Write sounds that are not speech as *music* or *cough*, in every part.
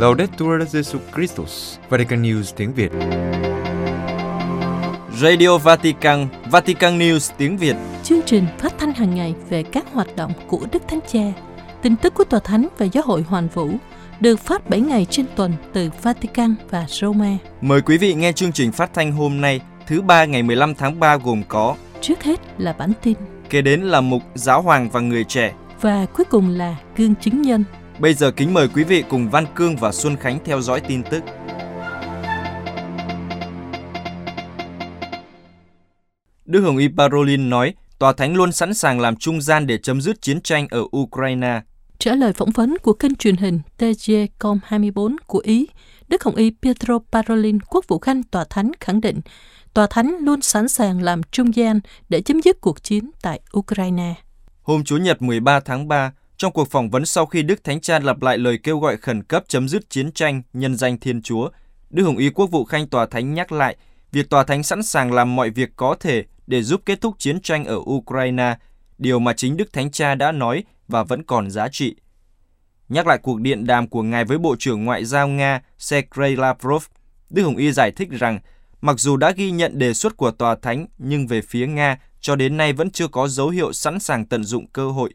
Laudetur Jesu Christus, Vatican News tiếng Việt. Radio Vatican, Vatican News tiếng Việt. Chương trình phát thanh hàng ngày về các hoạt động của Đức Thánh Cha, tin tức của Tòa Thánh và Giáo hội Hoàn Vũ được phát 7 ngày trên tuần từ Vatican và Roma. Mời quý vị nghe chương trình phát thanh hôm nay, thứ ba ngày 15 tháng 3 gồm có Trước hết là bản tin Kế đến là mục Giáo hoàng và người trẻ. và cuối cùng là gương chứng nhân. Bây giờ kính mời quý vị cùng Văn Cương và Xuân Khánh theo dõi tin tức. Đức Hồng Y Parolin nói, Tòa Thánh luôn sẵn sàng làm trung gian để chấm dứt chiến tranh ở Ukraine. Trả lời phỏng vấn của kênh truyền hình TG Com24 của Ý, Đức Hồng Y Pietro Parolin, quốc vụ khanh Tòa Thánh khẳng định Tòa Thánh luôn sẵn sàng làm trung gian để chấm dứt cuộc chiến tại Ukraine. Hôm Chủ nhật 13 tháng 3, trong cuộc phỏng vấn sau khi Đức Thánh Cha lặp lại lời kêu gọi khẩn cấp chấm dứt chiến tranh nhân danh Thiên Chúa, Đức Hồng Y Quốc vụ Khanh Tòa Thánh nhắc lại việc Tòa Thánh sẵn sàng làm mọi việc có thể để giúp kết thúc chiến tranh ở Ukraine, điều mà chính Đức Thánh Cha đã nói và vẫn còn giá trị. Nhắc lại cuộc điện đàm của Ngài với Bộ trưởng Ngoại giao Nga Sergei Lavrov, Đức Hồng Y giải thích rằng mặc dù đã ghi nhận đề xuất của Tòa Thánh nhưng về phía Nga cho đến nay vẫn chưa có dấu hiệu sẵn sàng tận dụng cơ hội.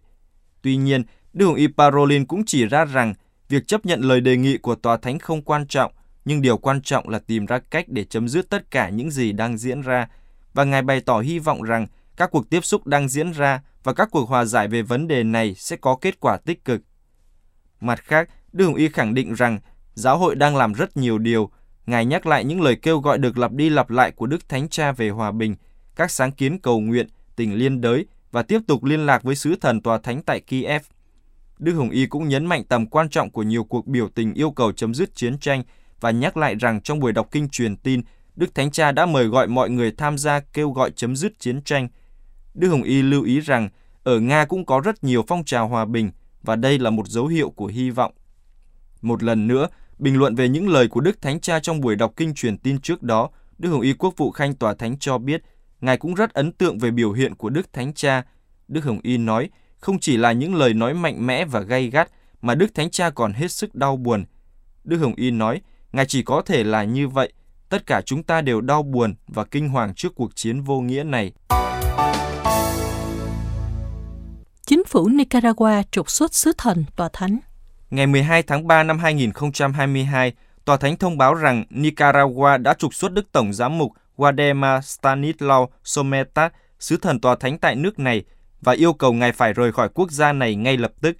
Tuy nhiên, Đức Hồng Y Parolin cũng chỉ ra rằng việc chấp nhận lời đề nghị của Tòa Thánh không quan trọng, nhưng điều quan trọng là tìm ra cách để chấm dứt tất cả những gì đang diễn ra. Và Ngài bày tỏ hy vọng rằng các cuộc tiếp xúc đang diễn ra và các cuộc hòa giải về vấn đề này sẽ có kết quả tích cực. Mặt khác, Đức Hồng Y khẳng định rằng giáo hội đang làm rất nhiều điều. Ngài nhắc lại những lời kêu gọi được lặp đi lặp lại của Đức Thánh Cha về hòa bình, các sáng kiến cầu nguyện, tình liên đới và tiếp tục liên lạc với sứ thần tòa thánh tại Kiev. Đức Hồng Y cũng nhấn mạnh tầm quan trọng của nhiều cuộc biểu tình yêu cầu chấm dứt chiến tranh và nhắc lại rằng trong buổi đọc kinh truyền tin, Đức Thánh Cha đã mời gọi mọi người tham gia kêu gọi chấm dứt chiến tranh. Đức Hồng Y lưu ý rằng ở Nga cũng có rất nhiều phong trào hòa bình và đây là một dấu hiệu của hy vọng. Một lần nữa, bình luận về những lời của Đức Thánh Cha trong buổi đọc kinh truyền tin trước đó, Đức Hồng Y Quốc vụ Khanh Tòa Thánh cho biết Ngài cũng rất ấn tượng về biểu hiện của Đức Thánh Cha. Đức Hồng Y nói, không chỉ là những lời nói mạnh mẽ và gay gắt, mà Đức Thánh Cha còn hết sức đau buồn. Đức Hồng Y nói, Ngài chỉ có thể là như vậy. Tất cả chúng ta đều đau buồn và kinh hoàng trước cuộc chiến vô nghĩa này. Chính phủ Nicaragua trục xuất sứ thần Tòa Thánh. Ngày 12 tháng 3 năm 2022, Tòa Thánh thông báo rằng Nicaragua đã trục xuất Đức Tổng Giám mục Wadema Stanislaw Sometat, sứ thần Tòa Thánh tại nước này, và yêu cầu ngài phải rời khỏi quốc gia này ngay lập tức.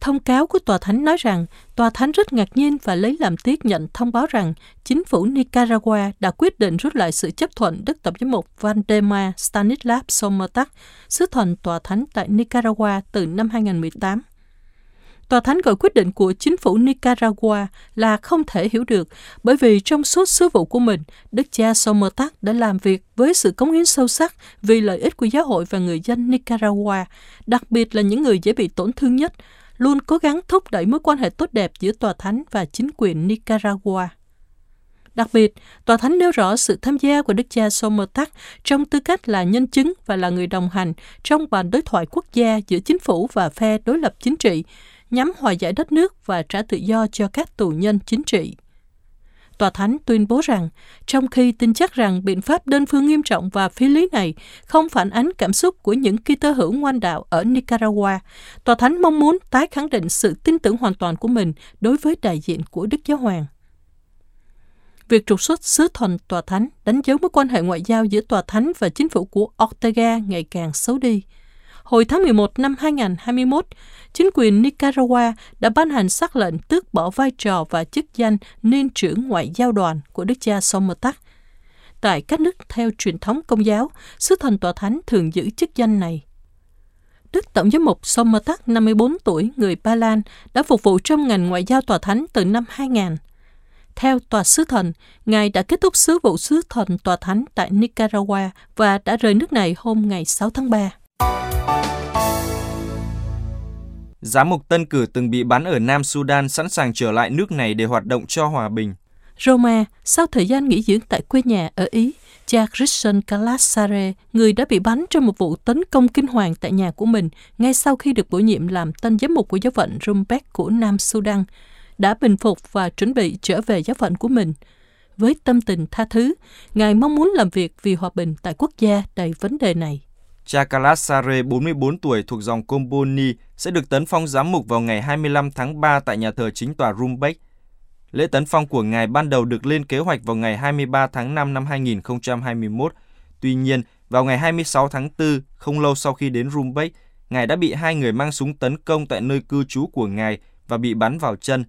Thông cáo của Tòa Thánh nói rằng Tòa Thánh rất ngạc nhiên và lấy làm tiếc nhận thông báo rằng chính phủ Nicaragua đã quyết định rút lại sự chấp thuận Đức Tổng giám mục Valdemar Stanislav Somotak, sứ thần Tòa Thánh tại Nicaragua từ năm 2018. Tòa Thánh gọi quyết định của chính phủ Nicaragua là không thể hiểu được bởi vì trong suốt sứ vụ của mình, Đức cha Somertak đã làm việc với sự cống hiến sâu sắc vì lợi ích của giáo hội và người dân Nicaragua, đặc biệt là những người dễ bị tổn thương nhất, luôn cố gắng thúc đẩy mối quan hệ tốt đẹp giữa Tòa Thánh và chính quyền Nicaragua. Đặc biệt, Tòa Thánh nêu rõ sự tham gia của Đức cha Somertak trong tư cách là nhân chứng và là người đồng hành trong bàn đối thoại quốc gia giữa chính phủ và phe đối lập chính trị, nhằm hòa giải đất nước và trả tự do cho các tù nhân chính trị. Tòa Thánh tuyên bố rằng, trong khi tin chắc rằng biện pháp đơn phương nghiêm trọng và phi lý này không phản ánh cảm xúc của những Kitô hữu ngoan đạo ở Nicaragua, Tòa Thánh mong muốn tái khẳng định sự tin tưởng hoàn toàn của mình đối với đại diện của Đức Giáo Hoàng. Việc trục xuất sứ thần Tòa Thánh đánh dấu mối quan hệ ngoại giao giữa Tòa Thánh và chính phủ của Ortega ngày càng xấu đi. Hồi tháng 11 năm 2021, chính quyền Nicaragua đã ban hành sắc lệnh tước bỏ vai trò và chức danh nên trưởng ngoại giao đoàn của Đức cha Somertak. Tại các nước theo truyền thống công giáo, sứ thần tòa thánh thường giữ chức danh này. Đức Tổng giám mục Somertak, 54 tuổi, người Ba Lan, đã phục vụ trong ngành ngoại giao tòa thánh từ năm 2000. Theo tòa sứ thần, Ngài đã kết thúc sứ vụ sứ thần tòa thánh tại Nicaragua và đã rời nước này hôm ngày 6 tháng 3. Giám mục Tân Cử từng bị bắn ở Nam Sudan sẵn sàng trở lại nước này để hoạt động cho hòa bình. Roma, sau thời gian nghỉ dưỡng tại quê nhà ở Ý, cha Christian Calassare, người đã bị bắn trong một vụ tấn công kinh hoàng tại nhà của mình ngay sau khi được bổ nhiệm làm tân giám mục của giáo phận Rumbek của Nam Sudan, đã bình phục và chuẩn bị trở về giáo phận của mình. Với tâm tình tha thứ, Ngài mong muốn làm việc vì hòa bình tại quốc gia đầy vấn đề này. Chakalasare, 44 tuổi thuộc dòng Comboni, sẽ được tấn phong giám mục vào ngày 25 tháng 3 tại nhà thờ chính tòa Rumbek. Lễ tấn phong của ngài ban đầu được lên kế hoạch vào ngày 23 tháng 5 năm 2021. Tuy nhiên, vào ngày 26 tháng 4, không lâu sau khi đến Rumbek, ngài đã bị hai người mang súng tấn công tại nơi cư trú của ngài và bị bắn vào chân.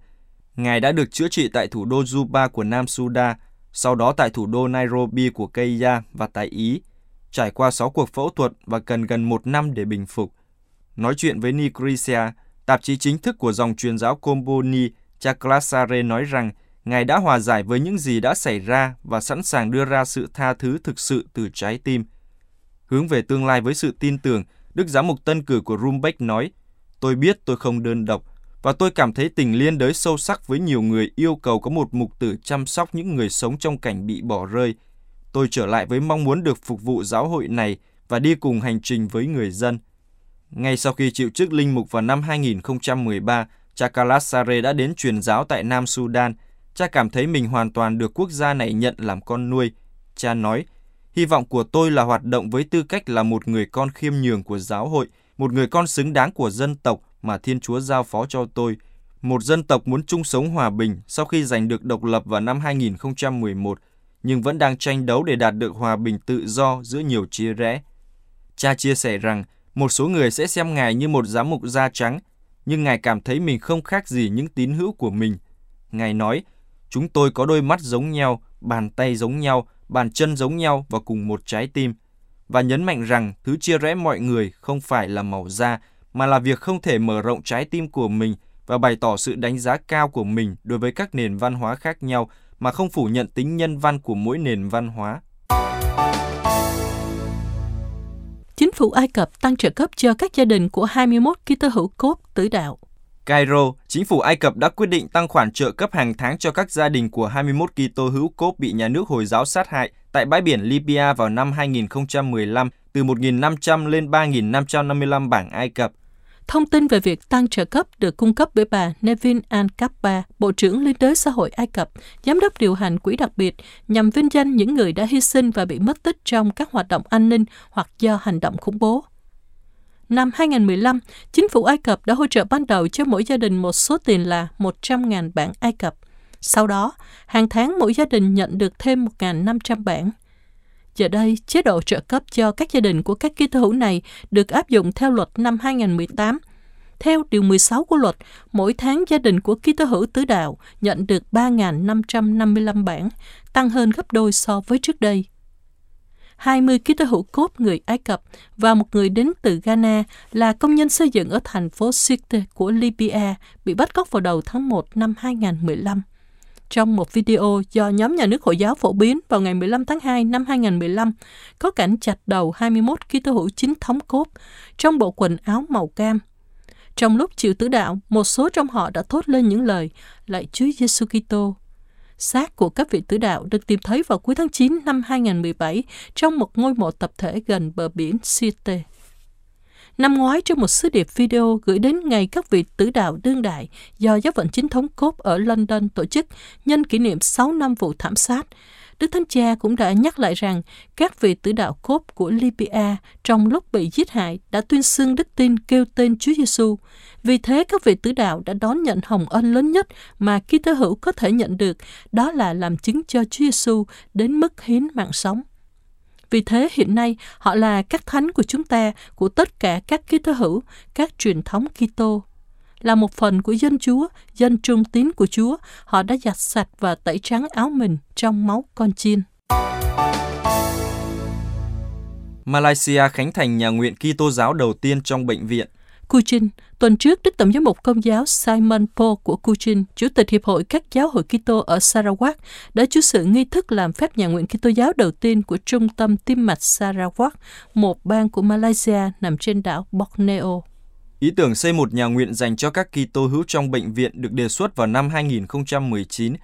Ngài đã được chữa trị tại thủ đô Juba của Nam Sudan, sau đó tại thủ đô Nairobi của Kenya và tại Ý trải qua 6 cuộc phẫu thuật và cần gần một năm để bình phục. Nói chuyện với Nicrisia, tạp chí chính thức của dòng truyền giáo Comboni, Chaklasare nói rằng Ngài đã hòa giải với những gì đã xảy ra và sẵn sàng đưa ra sự tha thứ thực sự từ trái tim. Hướng về tương lai với sự tin tưởng, Đức Giám mục Tân cử của Rumbeck nói, Tôi biết tôi không đơn độc, và tôi cảm thấy tình liên đới sâu sắc với nhiều người yêu cầu có một mục tử chăm sóc những người sống trong cảnh bị bỏ rơi – tôi trở lại với mong muốn được phục vụ giáo hội này và đi cùng hành trình với người dân. Ngay sau khi chịu chức linh mục vào năm 2013, cha Kalasare đã đến truyền giáo tại Nam Sudan. Cha cảm thấy mình hoàn toàn được quốc gia này nhận làm con nuôi. Cha nói, hy vọng của tôi là hoạt động với tư cách là một người con khiêm nhường của giáo hội, một người con xứng đáng của dân tộc mà Thiên Chúa giao phó cho tôi. Một dân tộc muốn chung sống hòa bình sau khi giành được độc lập vào năm 2011 nhưng vẫn đang tranh đấu để đạt được hòa bình tự do giữa nhiều chia rẽ. Cha chia sẻ rằng một số người sẽ xem Ngài như một giám mục da trắng, nhưng Ngài cảm thấy mình không khác gì những tín hữu của mình. Ngài nói, chúng tôi có đôi mắt giống nhau, bàn tay giống nhau, bàn chân giống nhau và cùng một trái tim. Và nhấn mạnh rằng thứ chia rẽ mọi người không phải là màu da, mà là việc không thể mở rộng trái tim của mình và bày tỏ sự đánh giá cao của mình đối với các nền văn hóa khác nhau mà không phủ nhận tính nhân văn của mỗi nền văn hóa. Chính phủ Ai Cập tăng trợ cấp cho các gia đình của 21 Kitô hữu cốt tử đạo. Cairo, chính phủ Ai Cập đã quyết định tăng khoản trợ cấp hàng tháng cho các gia đình của 21 Kitô hữu cốt bị nhà nước Hồi giáo sát hại tại bãi biển Libya vào năm 2015 từ 1.500 lên 3.555 bảng Ai Cập – Thông tin về việc tăng trợ cấp được cung cấp bởi bà Nevin Al-Kappa, Bộ trưởng Liên đới xã hội Ai Cập, giám đốc điều hành quỹ đặc biệt nhằm vinh danh những người đã hy sinh và bị mất tích trong các hoạt động an ninh hoặc do hành động khủng bố. Năm 2015, chính phủ Ai Cập đã hỗ trợ ban đầu cho mỗi gia đình một số tiền là 100.000 bảng Ai Cập. Sau đó, hàng tháng mỗi gia đình nhận được thêm 1.500 bảng. Giờ đây, chế độ trợ cấp cho các gia đình của các ký hữu này được áp dụng theo luật năm 2018. Theo Điều 16 của luật, mỗi tháng gia đình của ký hữu tứ đạo nhận được 3.555 bản, tăng hơn gấp đôi so với trước đây. 20 ký hữu cốt người Ai Cập và một người đến từ Ghana là công nhân xây dựng ở thành phố Sirte của Libya bị bắt cóc vào đầu tháng 1 năm 2015 trong một video do nhóm nhà nước Hồi giáo phổ biến vào ngày 15 tháng 2 năm 2015, có cảnh chặt đầu 21 Kitô hữu chính thống cốt trong bộ quần áo màu cam. Trong lúc chịu tử đạo, một số trong họ đã thốt lên những lời Lạy Chúa Giêsu Kitô. Xác của các vị tử đạo được tìm thấy vào cuối tháng 9 năm 2017 trong một ngôi mộ tập thể gần bờ biển Sirte. Năm ngoái trong một sứ điệp video gửi đến ngày các vị tử đạo đương đại do giáo phận chính thống cốt ở London tổ chức nhân kỷ niệm 6 năm vụ thảm sát, Đức Thánh Cha cũng đã nhắc lại rằng các vị tử đạo cốt của Libya trong lúc bị giết hại đã tuyên xưng đức tin kêu tên Chúa Giêsu. Vì thế các vị tử đạo đã đón nhận hồng ân lớn nhất mà Kitô hữu có thể nhận được, đó là làm chứng cho Chúa Giêsu đến mức hiến mạng sống. Vì thế hiện nay họ là các thánh của chúng ta, của tất cả các ký tơ hữu, các truyền thống Kitô. Là một phần của dân Chúa, dân trung tín của Chúa, họ đã giặt sạch và tẩy trắng áo mình trong máu con chiên. Malaysia khánh thành nhà nguyện Kitô giáo đầu tiên trong bệnh viện. Kuchin, tuần trước Đức Tổng giám mục Công giáo Simon Paul của Kuchin, Chủ tịch Hiệp hội các giáo hội Kitô ở Sarawak, đã chủ sự nghi thức làm phép nhà nguyện Kitô giáo đầu tiên của Trung tâm Tim mạch Sarawak, một bang của Malaysia nằm trên đảo Borneo. Ý tưởng xây một nhà nguyện dành cho các Kitô hữu trong bệnh viện được đề xuất vào năm 2019.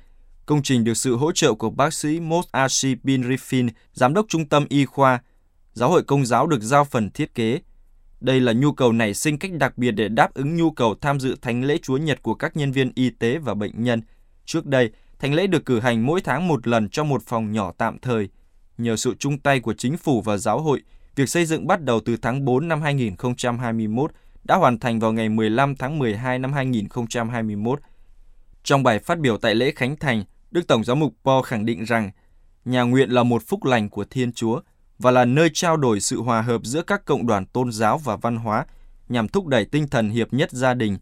Công trình được sự hỗ trợ của bác sĩ Mos Ashi bin Rifin, giám đốc trung tâm y khoa. Giáo hội công giáo được giao phần thiết kế, đây là nhu cầu nảy sinh cách đặc biệt để đáp ứng nhu cầu tham dự thánh lễ Chúa Nhật của các nhân viên y tế và bệnh nhân. Trước đây, thánh lễ được cử hành mỗi tháng một lần trong một phòng nhỏ tạm thời. Nhờ sự chung tay của chính phủ và giáo hội, việc xây dựng bắt đầu từ tháng 4 năm 2021 đã hoàn thành vào ngày 15 tháng 12 năm 2021. Trong bài phát biểu tại lễ khánh thành, Đức Tổng giám mục Paul khẳng định rằng nhà nguyện là một phúc lành của Thiên Chúa và là nơi trao đổi sự hòa hợp giữa các cộng đoàn tôn giáo và văn hóa nhằm thúc đẩy tinh thần hiệp nhất gia đình.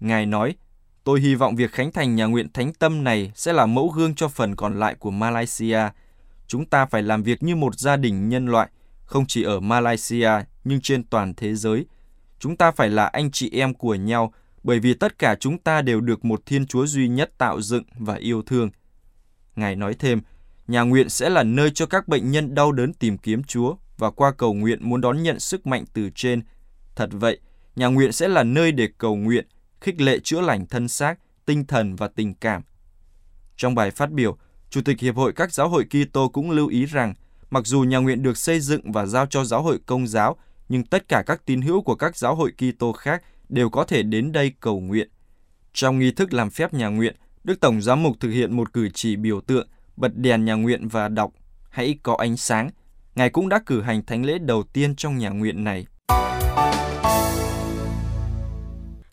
Ngài nói, tôi hy vọng việc khánh thành nhà nguyện thánh tâm này sẽ là mẫu gương cho phần còn lại của Malaysia. Chúng ta phải làm việc như một gia đình nhân loại, không chỉ ở Malaysia nhưng trên toàn thế giới. Chúng ta phải là anh chị em của nhau bởi vì tất cả chúng ta đều được một Thiên Chúa duy nhất tạo dựng và yêu thương. Ngài nói thêm, nhà nguyện sẽ là nơi cho các bệnh nhân đau đớn tìm kiếm Chúa và qua cầu nguyện muốn đón nhận sức mạnh từ trên. Thật vậy, nhà nguyện sẽ là nơi để cầu nguyện, khích lệ chữa lành thân xác, tinh thần và tình cảm. Trong bài phát biểu, Chủ tịch Hiệp hội các giáo hội Kitô cũng lưu ý rằng, mặc dù nhà nguyện được xây dựng và giao cho giáo hội công giáo, nhưng tất cả các tín hữu của các giáo hội Kitô khác đều có thể đến đây cầu nguyện. Trong nghi thức làm phép nhà nguyện, Đức Tổng Giám mục thực hiện một cử chỉ biểu tượng, bật đèn nhà nguyện và đọc Hãy có ánh sáng. Ngài cũng đã cử hành thánh lễ đầu tiên trong nhà nguyện này.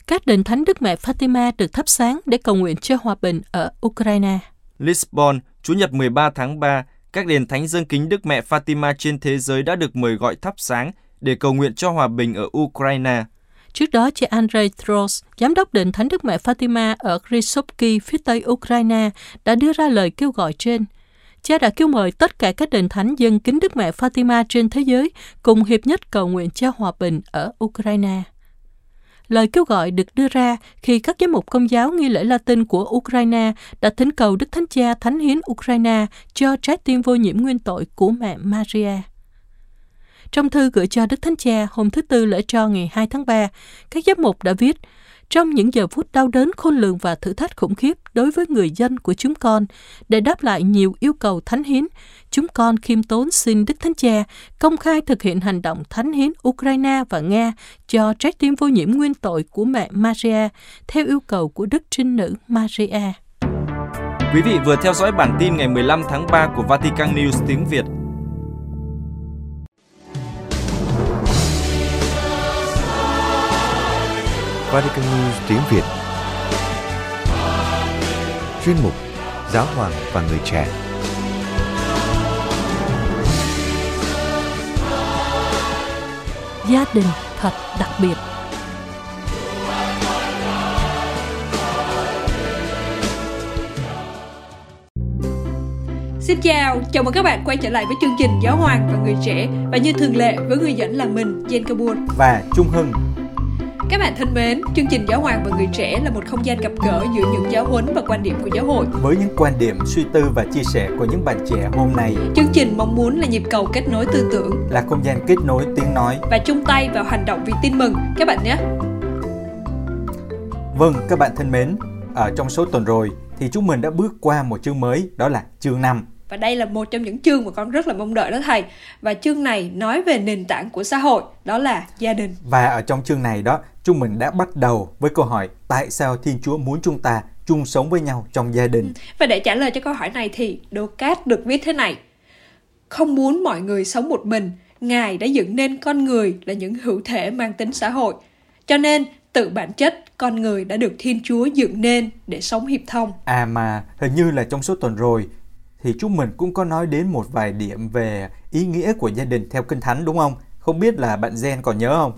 Các đền thánh Đức Mẹ Fatima được thắp sáng để cầu nguyện cho hòa bình ở Ukraine. Lisbon, Chủ nhật 13 tháng 3, các đền thánh dân kính Đức Mẹ Fatima trên thế giới đã được mời gọi thắp sáng để cầu nguyện cho hòa bình ở Ukraine. Trước đó, chị Andrei Tros, giám đốc đền Thánh Đức Mẹ Fatima ở Krysovki, phía tây Ukraine, đã đưa ra lời kêu gọi trên. Cha đã kêu mời tất cả các đền thánh dân kính Đức Mẹ Fatima trên thế giới cùng hiệp nhất cầu nguyện cho hòa bình ở Ukraine. Lời kêu gọi được đưa ra khi các giám mục công giáo nghi lễ Latin của Ukraine đã thỉnh cầu Đức Thánh Cha Thánh Hiến Ukraine cho trái tim vô nhiễm nguyên tội của mẹ Maria. Trong thư gửi cho Đức Thánh Cha hôm thứ Tư lễ cho ngày 2 tháng 3, các giám mục đã viết, trong những giờ phút đau đớn khôn lường và thử thách khủng khiếp đối với người dân của chúng con, để đáp lại nhiều yêu cầu thánh hiến, chúng con khiêm tốn xin Đức Thánh Cha công khai thực hiện hành động thánh hiến Ukraine và Nga cho trái tim vô nhiễm nguyên tội của mẹ Maria theo yêu cầu của Đức Trinh Nữ Maria. Quý vị vừa theo dõi bản tin ngày 15 tháng 3 của Vatican News tiếng Việt. Vatican News tiếng Việt. Chuyên mục Giáo hoàng và người trẻ. Gia đình thật đặc biệt. Xin chào, chào mừng các bạn quay trở lại với chương trình Giáo hoàng và người trẻ. Và như thường lệ với người dẫn là mình, Jen Kabul. Và Trung Hưng. Các bạn thân mến, chương trình Giáo hoàng và người trẻ là một không gian gặp gỡ giữa những giáo huấn và quan điểm của giáo hội. Với những quan điểm, suy tư và chia sẻ của những bạn trẻ hôm nay, chương trình mong muốn là nhịp cầu kết nối tư tưởng, là không gian kết nối tiếng nói. Và chung tay vào hành động vì tin mừng. Các bạn nhé. Vâng, các bạn thân mến, ở trong số tuần rồi thì chúng mình đã bước qua một chương mới, đó là chương 5 và đây là một trong những chương mà con rất là mong đợi đó thầy. Và chương này nói về nền tảng của xã hội đó là gia đình. Và ở trong chương này đó chúng mình đã bắt đầu với câu hỏi tại sao thiên chúa muốn chúng ta chung sống với nhau trong gia đình. Và để trả lời cho câu hỏi này thì Đô Cát được viết thế này. Không muốn mọi người sống một mình ngài đã dựng nên con người là những hữu thể mang tính xã hội. Cho nên tự bản chất con người đã được thiên chúa dựng nên để sống hiệp thông. À mà hình như là trong số tuần rồi thì chúng mình cũng có nói đến một vài điểm về ý nghĩa của gia đình theo kinh thánh đúng không? Không biết là bạn Gen còn nhớ không?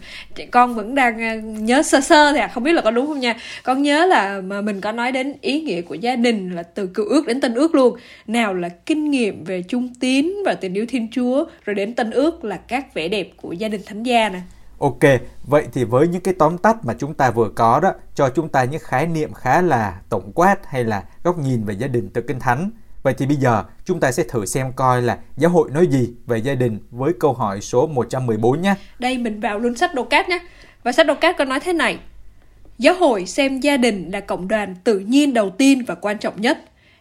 Con vẫn đang à, nhớ sơ sơ thì à, không biết là có đúng không nha. Con nhớ là mà mình có nói đến ý nghĩa của gia đình là từ cựu ước đến tân ước luôn. Nào là kinh nghiệm về trung tín và tình yêu Thiên Chúa, rồi đến tân ước là các vẻ đẹp của gia đình thánh gia nè. Ok, vậy thì với những cái tóm tắt mà chúng ta vừa có đó, cho chúng ta những khái niệm khá là tổng quát hay là góc nhìn về gia đình từ kinh thánh Vậy thì bây giờ chúng ta sẽ thử xem coi là giáo hội nói gì về gia đình với câu hỏi số 114 nhé. Đây mình vào luôn sách Đô Cát nhé. Và sách Đô Cát có nói thế này. Giáo hội xem gia đình là cộng đoàn tự nhiên đầu tiên và quan trọng nhất.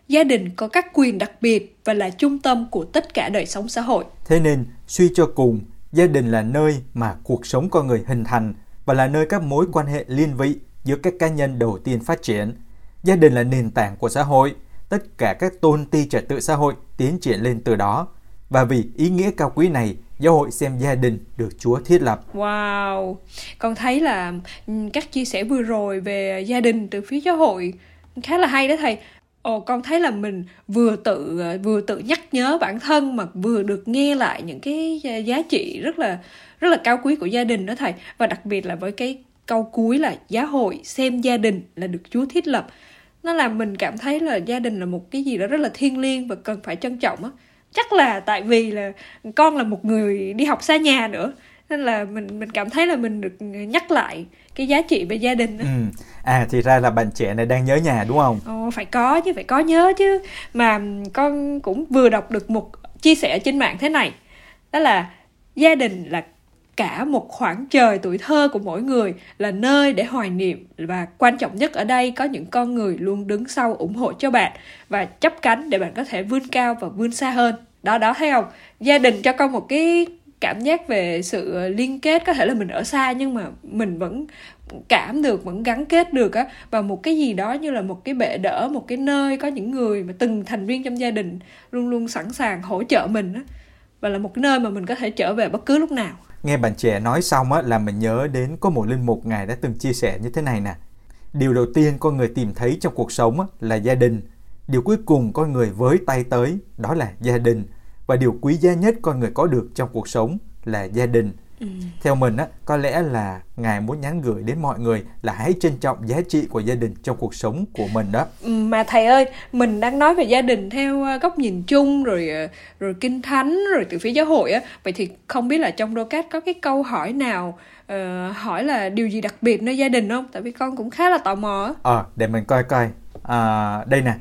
Gia đình có các quyền đặc biệt và là trung tâm của tất cả đời sống xã hội. Thế nên, suy cho cùng, Gia đình là nơi mà cuộc sống con người hình thành và là nơi các mối quan hệ liên vị giữa các cá nhân đầu tiên phát triển. Gia đình là nền tảng của xã hội, tất cả các tôn ti trật tự xã hội tiến triển lên từ đó. Và vì ý nghĩa cao quý này, giáo hội xem gia đình được Chúa thiết lập. Wow, con thấy là các chia sẻ vừa rồi về gia đình từ phía giáo hội khá là hay đó thầy. Ồ, con thấy là mình vừa tự ờ, vừa tự nhắc nhớ bản thân mà vừa được nghe lại những cái ờ, giá trị rất là rất là cao quý của gia đình đó thầy và đặc biệt là với cái câu cuối là giáo hội xem gia đình là được Chúa thiết lập nó làm mình cảm thấy là gia đình là một cái gì đó rất là thiêng liêng và cần phải trân trọng á chắc là tại vì là con là một người đi học xa nhà nữa nên là mình mình cảm thấy là mình được nhắc lại cái giá trị về gia đình đó. Ừ. À thì ra là bạn trẻ này đang nhớ nhà đúng không? Ồ, phải có chứ phải có nhớ chứ mà con cũng vừa đọc được một chia sẻ trên mạng thế này đó là gia đình là cả một khoảng trời tuổi thơ của mỗi người là nơi để hoài niệm. Và quan trọng nhất ở đây, có những con người luôn đứng sau ủng hộ cho bạn và chấp cánh để bạn có thể vươn cao và vươn xa hơn. Đó đó, thấy không? Gia đình cho con một cái cảm giác về sự liên kết, có thể là mình ở xa nhưng mà mình vẫn cảm được, vẫn gắn kết được á. Và một cái gì đó như là một cái bệ đỡ, một cái nơi có những người mà từng thành viên trong gia đình luôn luôn sẵn sàng hỗ trợ mình á và là một cái nơi mà mình có thể trở về bất cứ lúc nào. Nghe bạn trẻ nói xong á là mình nhớ đến có một linh mục ngài đã từng chia sẻ như thế này nè. Điều đầu tiên con người tìm thấy trong cuộc sống á, là gia đình. Điều cuối cùng con người với tay tới đó là gia đình. Và điều quý giá nhất con người có được trong cuộc sống là gia đình. Ừ. Theo mình á, có lẽ là ngài muốn nhắn gửi đến mọi người là hãy trân trọng giá trị của gia đình trong cuộc sống của mình đó. Ừ, mà thầy ơi, mình đang nói về gia đình theo ờ, góc nhìn chung rồi ờ, rồi kinh thánh rồi từ phía giáo hội á, vậy thì không biết là trong đô cát có cái câu hỏi nào uh, hỏi là điều gì đặc biệt nơi gia đình không? Tại vì con cũng khá là tò mò. Ờ, để mình coi coi. À, đây nè,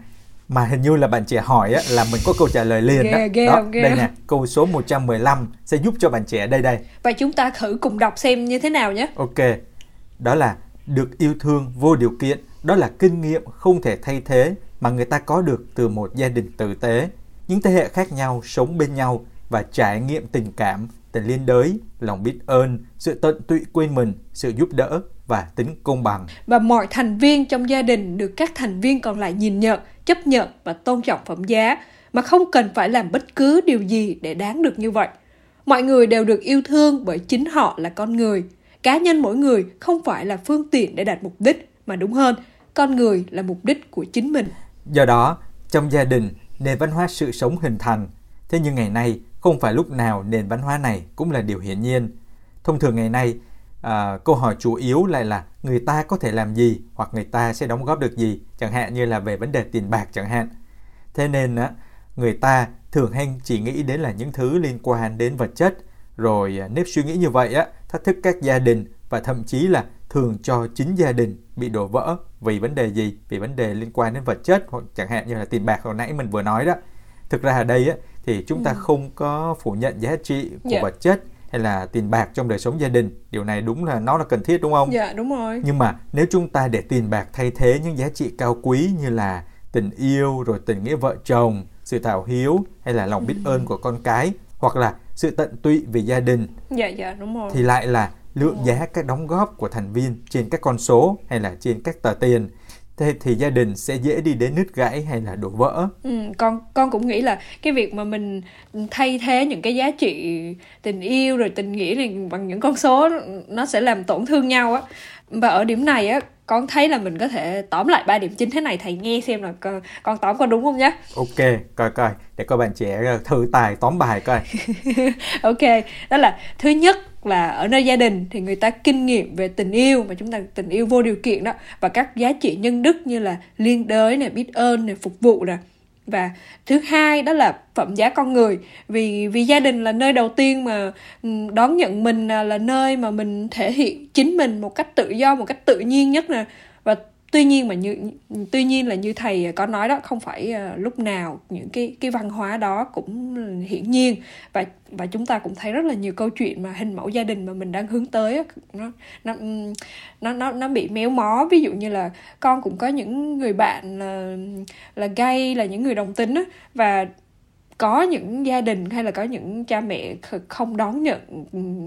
mà hình như là bạn trẻ hỏi á, là mình có câu trả lời liền ghê, đó. Ghê, đó ghê. đây nè, câu số 115 sẽ giúp cho bạn trẻ đây đây. Và chúng ta thử cùng đọc xem như thế nào nhé. Ok. Đó là được yêu thương vô điều kiện, đó là kinh nghiệm không thể thay thế mà người ta có được từ một gia đình tử tế. Những thế hệ khác nhau sống bên nhau và trải nghiệm tình cảm, tình liên đới, lòng biết ơn, sự tận tụy quên mình, sự giúp đỡ và tính công bằng. Và mọi thành viên trong gia đình được các thành viên còn lại nhìn nhận, chấp nhận và tôn trọng phẩm giá mà không cần phải làm bất cứ điều gì để đáng được như vậy. Mọi người đều được yêu thương bởi chính họ là con người. Cá nhân mỗi người không phải là phương tiện để đạt mục đích, mà đúng hơn, con người là mục đích của chính mình. Do đó, trong gia đình, nền văn hóa sự sống hình thành. Thế nhưng ngày nay, không phải lúc nào nền văn hóa này cũng là điều hiển nhiên. Thông thường ngày nay, à, câu hỏi chủ yếu lại là người ta có thể làm gì hoặc người ta sẽ đóng góp được gì, chẳng hạn như là về vấn đề tiền bạc chẳng hạn. Thế nên á, người ta thường hay chỉ nghĩ đến là những thứ liên quan đến vật chất, rồi à, nếp suy nghĩ như vậy á, thách thức các gia đình và thậm chí là thường cho chính gia đình bị đổ vỡ vì vấn đề gì? Vì vấn đề liên quan đến vật chất hoặc chẳng hạn như là tiền bạc hồi nãy mình vừa nói đó. Thực ra ở đây á, thì chúng ta ừ. không có phủ nhận giá trị của yeah. Dạ. vật chất hay là tiền bạc trong đời sống gia đình. Điều này đúng là nó là cần thiết đúng không? Dạ đúng rồi. Nhưng mà nếu chúng ta để tiền bạc thay thế những giá trị cao quý như là tình yêu rồi tình nghĩa vợ chồng sự thảo hiếu hay là lòng biết ừ. ơn của con cái hoặc là sự tận tụy về gia đình dạ dạ đúng rồi. thì lại là lượng giá các đóng góp của thành viên trên các con số hay là trên các tờ tiền thế thì gia đình sẽ dễ đi đến nứt gãy hay là đổ vỡ? Ừ, con con cũng nghĩ là cái việc mà mình thay thế những cái giá trị tình yêu rồi tình nghĩa này bằng những con số nó sẽ làm tổn thương nhau á. Và ở điểm này á con thấy là mình có thể tóm lại ba điểm chính thế này thầy nghe xem là con, con tóm có đúng không nhé ok coi coi để coi bạn trẻ thử tài tóm bài coi. *laughs* Ok đó là thứ nhất là ở nơi gia đình thì người ta kinh nghiệm về tình yêu mà chúng ta tình yêu vô điều kiện đó. Và các giá trị nhân đức như là liên đới này biết ơn này phục vụ nè và thứ hai đó là phẩm giá con người. Vì vì gia đình là nơi đầu tiên mà ừ, đón nhận mình là, nơi mà mình thể hiện chính mình một cách tự do một cách tự nhiên nhất nè tuy nhiên mà như, tuy nhiên là như thầy có nói đó, không phải ờ, lúc nào những cái cái văn hóa đó cũng hiển nhiên. Và và chúng ta cũng thấy rất là nhiều câu chuyện mà hình mẫu gia đình mà mình đang hướng tới nó nó nó nó nó bị méo mó. Ví dụ như là con cũng có những người bạn là là gay, là những người đồng tính á, và có những gia đình hay là có những cha mẹ không đón nhận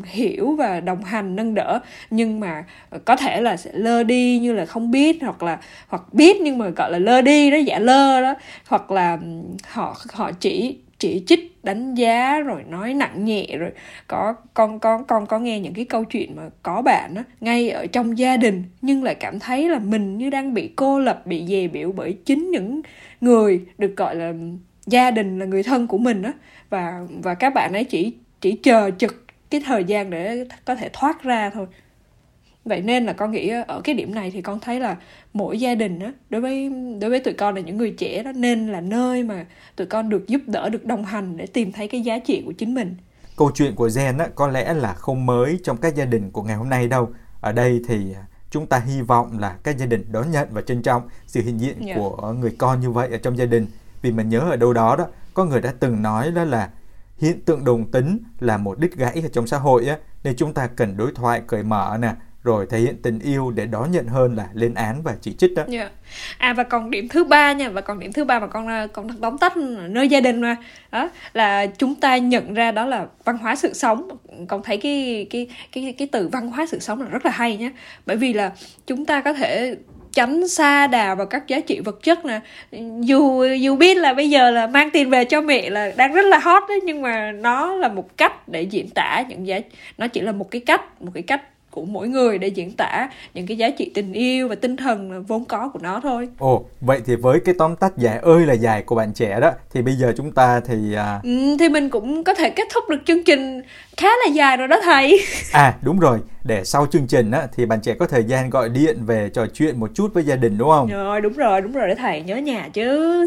hiểu và đồng hành nâng đỡ, nhưng mà có thể là sẽ lơ đi như là không biết hoặc là, hoặc biết nhưng mà gọi là lơ đi đó, giả lơ đó. Hoặc là họ họ chỉ chỉ trích đánh giá rồi nói nặng nhẹ rồi có, con con con có nghe những cái câu chuyện mà có bạn á, ngay ở trong gia đình, nhưng lại cảm thấy là mình như đang bị cô lập, bị dè biểu bởi chính những người được gọi là gia đình là người thân của mình đó và và các bạn ấy chỉ chỉ chờ trực cái thời gian để có thể thoát ra thôi. Vậy nên là con nghĩ ở cái điểm này thì con thấy là mỗi gia đình á đối với đối với tụi con là những người trẻ đó nên là nơi mà tụi con được giúp đỡ được đồng hành để tìm thấy cái giá trị của chính mình. Câu chuyện của Gen á có lẽ là không mới trong các gia đình của ngày hôm nay đâu. Ở đây thì chúng ta hy vọng là các gia đình đón nhận và trân trọng sự hiện diện yeah. của người con như vậy ở trong gia đình vì mình nhớ ở đâu đó đó, có người đã từng nói đó là hiện tượng đồng tính là một đứt gãy ở trong xã hội á, nên chúng ta cần đối thoại, cởi mở nè, rồi thể hiện tình yêu để đón nhận hơn là lên án và chỉ trích đó. Yeah. À và còn điểm thứ ba nha, và còn điểm thứ ba mà con ờ, con đóng tách nơi gia đình mà đó, là chúng ta nhận ra đó là văn hóa sự sống. Con thấy cái cái cái cái từ văn hóa sự sống là rất là hay nhé. Bởi vì là chúng ta có thể tránh xa đà vào các giá trị vật chất nè. Dù dù biết là bây giờ là mang tiền về cho mẹ là đang rất là hot đấy, nhưng mà nó là một cách để diễn tả những giá, nó chỉ là một cái cách, một cái cách của mỗi người để diễn tả những cái giá trị tình yêu và tinh thần vốn có của nó thôi. Ồ, vậy thì với cái tóm tắt dài ơi là dài của bạn trẻ đó thì bây giờ chúng ta thì à... ừ, thì mình cũng có thể kết thúc được chương trình khá là dài rồi đó thầy. *laughs* À đúng rồi, để sau chương trình á thì bạn trẻ có thời gian gọi điện về trò chuyện một chút với gia đình đúng không? Rồi, đúng rồi, đúng rồi đó thầy, nhớ nhà chứ.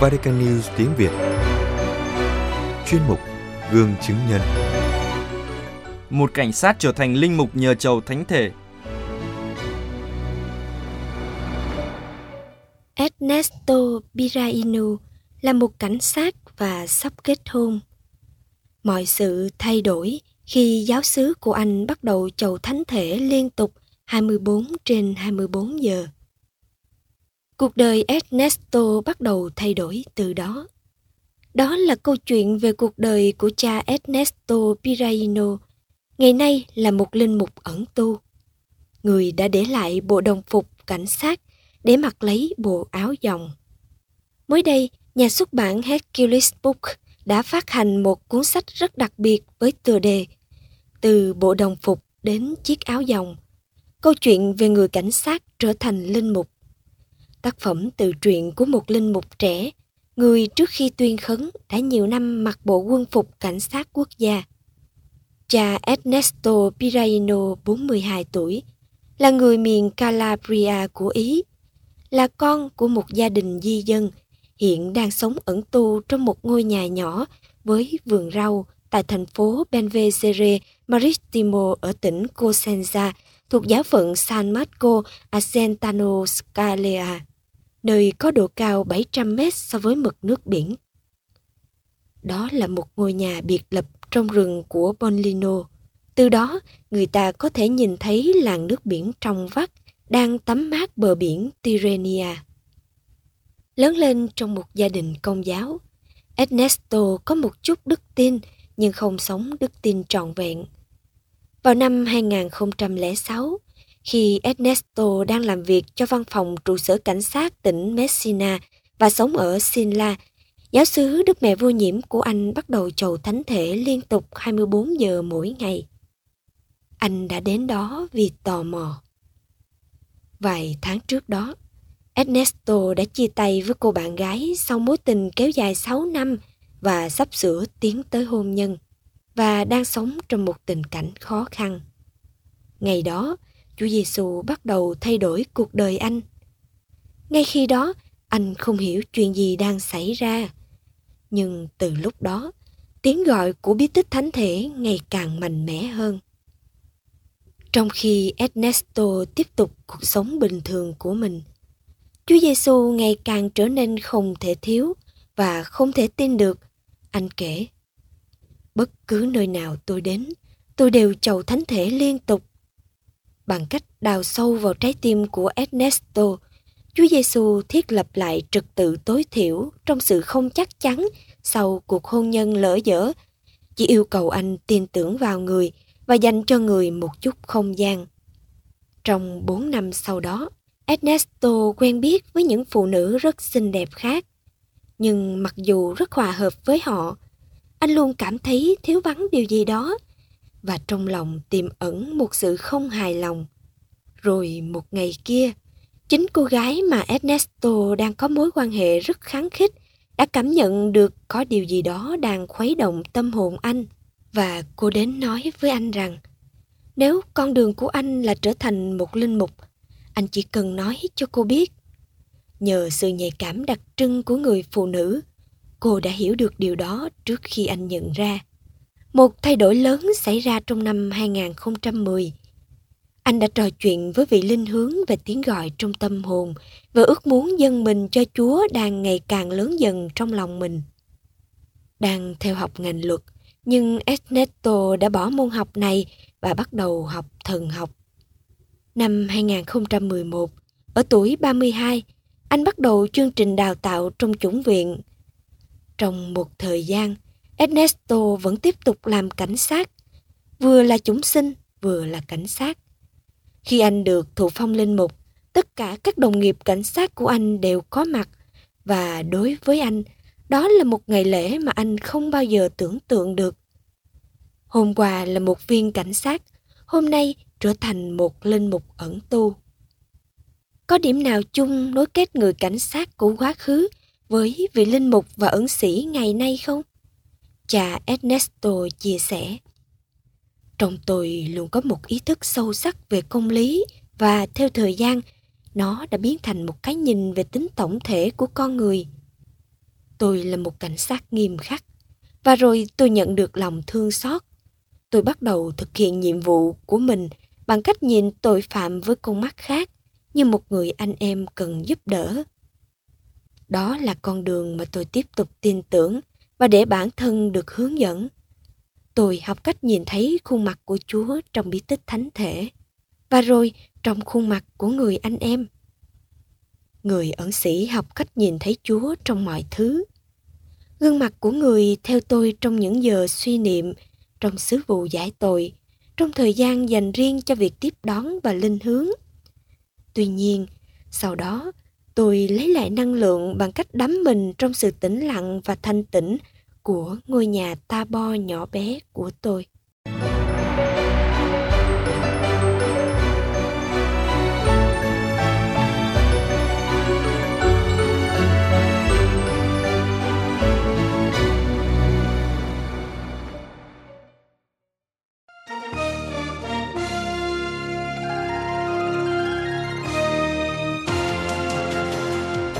Vatican News tiếng Việt Chuyên mục Gương chứng nhân Một cảnh sát trở thành linh mục nhờ chầu thánh thể Ernesto Biraino là một cảnh sát và sắp kết hôn. Mọi sự thay đổi khi giáo sứ của anh bắt đầu chầu thánh thể liên tục 24 trên 24 giờ. Cuộc đời Ernesto bắt đầu thay đổi từ đó. Đó là câu chuyện về cuộc đời của cha Ernesto Piraino, ngày nay là một linh mục ẩn tu. Người đã để lại bộ đồng phục cảnh sát để mặc lấy bộ áo dòng. Mới đây, nhà xuất bản Hercules Book đã phát hành một cuốn sách rất đặc biệt với tựa đề Từ bộ đồng phục đến chiếc áo dòng. Câu chuyện về người cảnh sát trở thành linh mục tác phẩm tự truyện của một linh mục trẻ, người trước khi tuyên khấn đã nhiều năm mặc bộ quân phục cảnh sát quốc gia. Cha Ernesto Piraino, 42 tuổi, là người miền Calabria của Ý, là con của một gia đình di dân, hiện đang sống ẩn tu trong một ngôi nhà nhỏ với vườn rau tại thành phố Benvesere Marittimo ở tỉnh Cosenza thuộc giáo phận San Marco Argentano Scalea nơi có độ cao 700 mét so với mực nước biển. Đó là một ngôi nhà biệt lập trong rừng của Bonlino. Từ đó, người ta có thể nhìn thấy làng nước biển trong vắt đang tắm mát bờ biển Tirrenia. Lớn lên trong một gia đình công giáo, Ernesto có một chút đức tin nhưng không sống đức tin trọn vẹn. Vào năm 2006, khi Ernesto đang làm việc cho văn phòng trụ sở cảnh sát tỉnh Messina và sống ở Sinla, giáo sứ Đức Mẹ Vô Nhiễm của anh bắt đầu chầu thánh thể liên tục 24 giờ mỗi ngày. Anh đã đến đó vì tò mò. Vài tháng trước đó, Ernesto đã chia tay với cô bạn gái sau mối tình kéo dài 6 năm và sắp sửa tiến tới hôn nhân. và đang sống trong một tình cảnh khó khăn. Ngày đó, Chúa Giêsu bắt đầu thay đổi cuộc đời anh. Ngay khi đó, anh không hiểu chuyện gì đang xảy ra. Nhưng từ lúc đó, tiếng gọi của bí tích thánh thể ngày càng mạnh mẽ hơn. Trong khi Ernesto tiếp tục cuộc sống bình thường của mình, Chúa Giêsu ngày càng trở nên không thể thiếu và không thể tin được. Anh kể, bất cứ nơi nào tôi đến, tôi đều chầu thánh thể liên tục. Bằng cách đào sâu vào trái tim của Ernesto, Chúa Giêsu thiết lập lại trật tự tối thiểu trong sự không chắc chắn sau cuộc hôn nhân lỡ dở, chỉ yêu cầu anh tin tưởng vào người và dành cho người một chút không gian. Trong bốn năm sau đó, Ernesto quen biết với những phụ nữ rất xinh đẹp khác. Nhưng mặc dù rất hòa hợp với họ, anh luôn cảm thấy thiếu vắng điều gì đó và trong lòng tiềm ẩn một sự không hài lòng. Rồi một ngày kia, chính cô gái mà Ernesto đang có mối quan hệ rất kháng khích đã cảm nhận được có điều gì đó đang khuấy động tâm hồn anh. Và cô đến nói với anh rằng nếu con đường của anh là trở thành một linh mục anh chỉ cần nói cho cô biết. Nhờ sự nhạy cảm đặc trưng của người phụ nữ cô đã hiểu được điều đó trước khi anh nhận ra một thay đổi lớn xảy ra trong năm 2010 anh đã trò chuyện với vị linh hướng về tiếng gọi trong tâm hồn và ước muốn dân mình cho Chúa đang ngày càng lớn dần trong lòng mình. Đang theo học ngành luật, nhưng Ernesto đã bỏ môn học này và bắt đầu học thần học. Năm 2011, ở tuổi 32, anh bắt đầu chương trình đào tạo trong chủng viện. Trong một thời gian, Ernesto vẫn tiếp tục làm cảnh sát, vừa là chúng sinh, vừa là cảnh sát. Khi anh được thụ phong linh mục, tất cả các đồng nghiệp cảnh sát của anh đều có mặt và đối với anh, đó là một ngày lễ mà anh không bao giờ tưởng tượng được. Hôm qua là một viên cảnh sát, hôm nay trở thành một linh mục ẩn tu. Có điểm nào chung nối kết người cảnh sát của quá khứ với vị linh mục và ẩn sĩ ngày nay không? Cha Ernesto chia sẻ. Trong tôi luôn có một ý thức sâu sắc về công lý và theo thời gian, nó đã biến thành một cái nhìn về tính tổng thể của con người. Tôi là một cảnh sát nghiêm khắc và rồi tôi nhận được lòng thương xót. Tôi bắt đầu thực hiện nhiệm vụ của mình bằng cách nhìn tội phạm với con mắt khác như một người anh em cần giúp đỡ. Đó là con đường mà tôi tiếp tục tin tưởng và để bản thân được hướng dẫn tôi học cách nhìn thấy khuôn mặt của Chúa trong bí tích thánh thể và rồi trong khuôn mặt của người anh em. Người ẩn sĩ học cách nhìn thấy Chúa trong mọi thứ. Gương mặt của người theo tôi trong những giờ suy niệm, trong sứ vụ giải tội, trong thời gian dành riêng cho việc tiếp đón và linh hướng. Tuy nhiên, sau đó, tôi lấy lại năng lượng bằng cách đắm mình trong sự tĩnh lặng và thanh tĩnh của ngôi nhà ta bo nhỏ bé của tôi.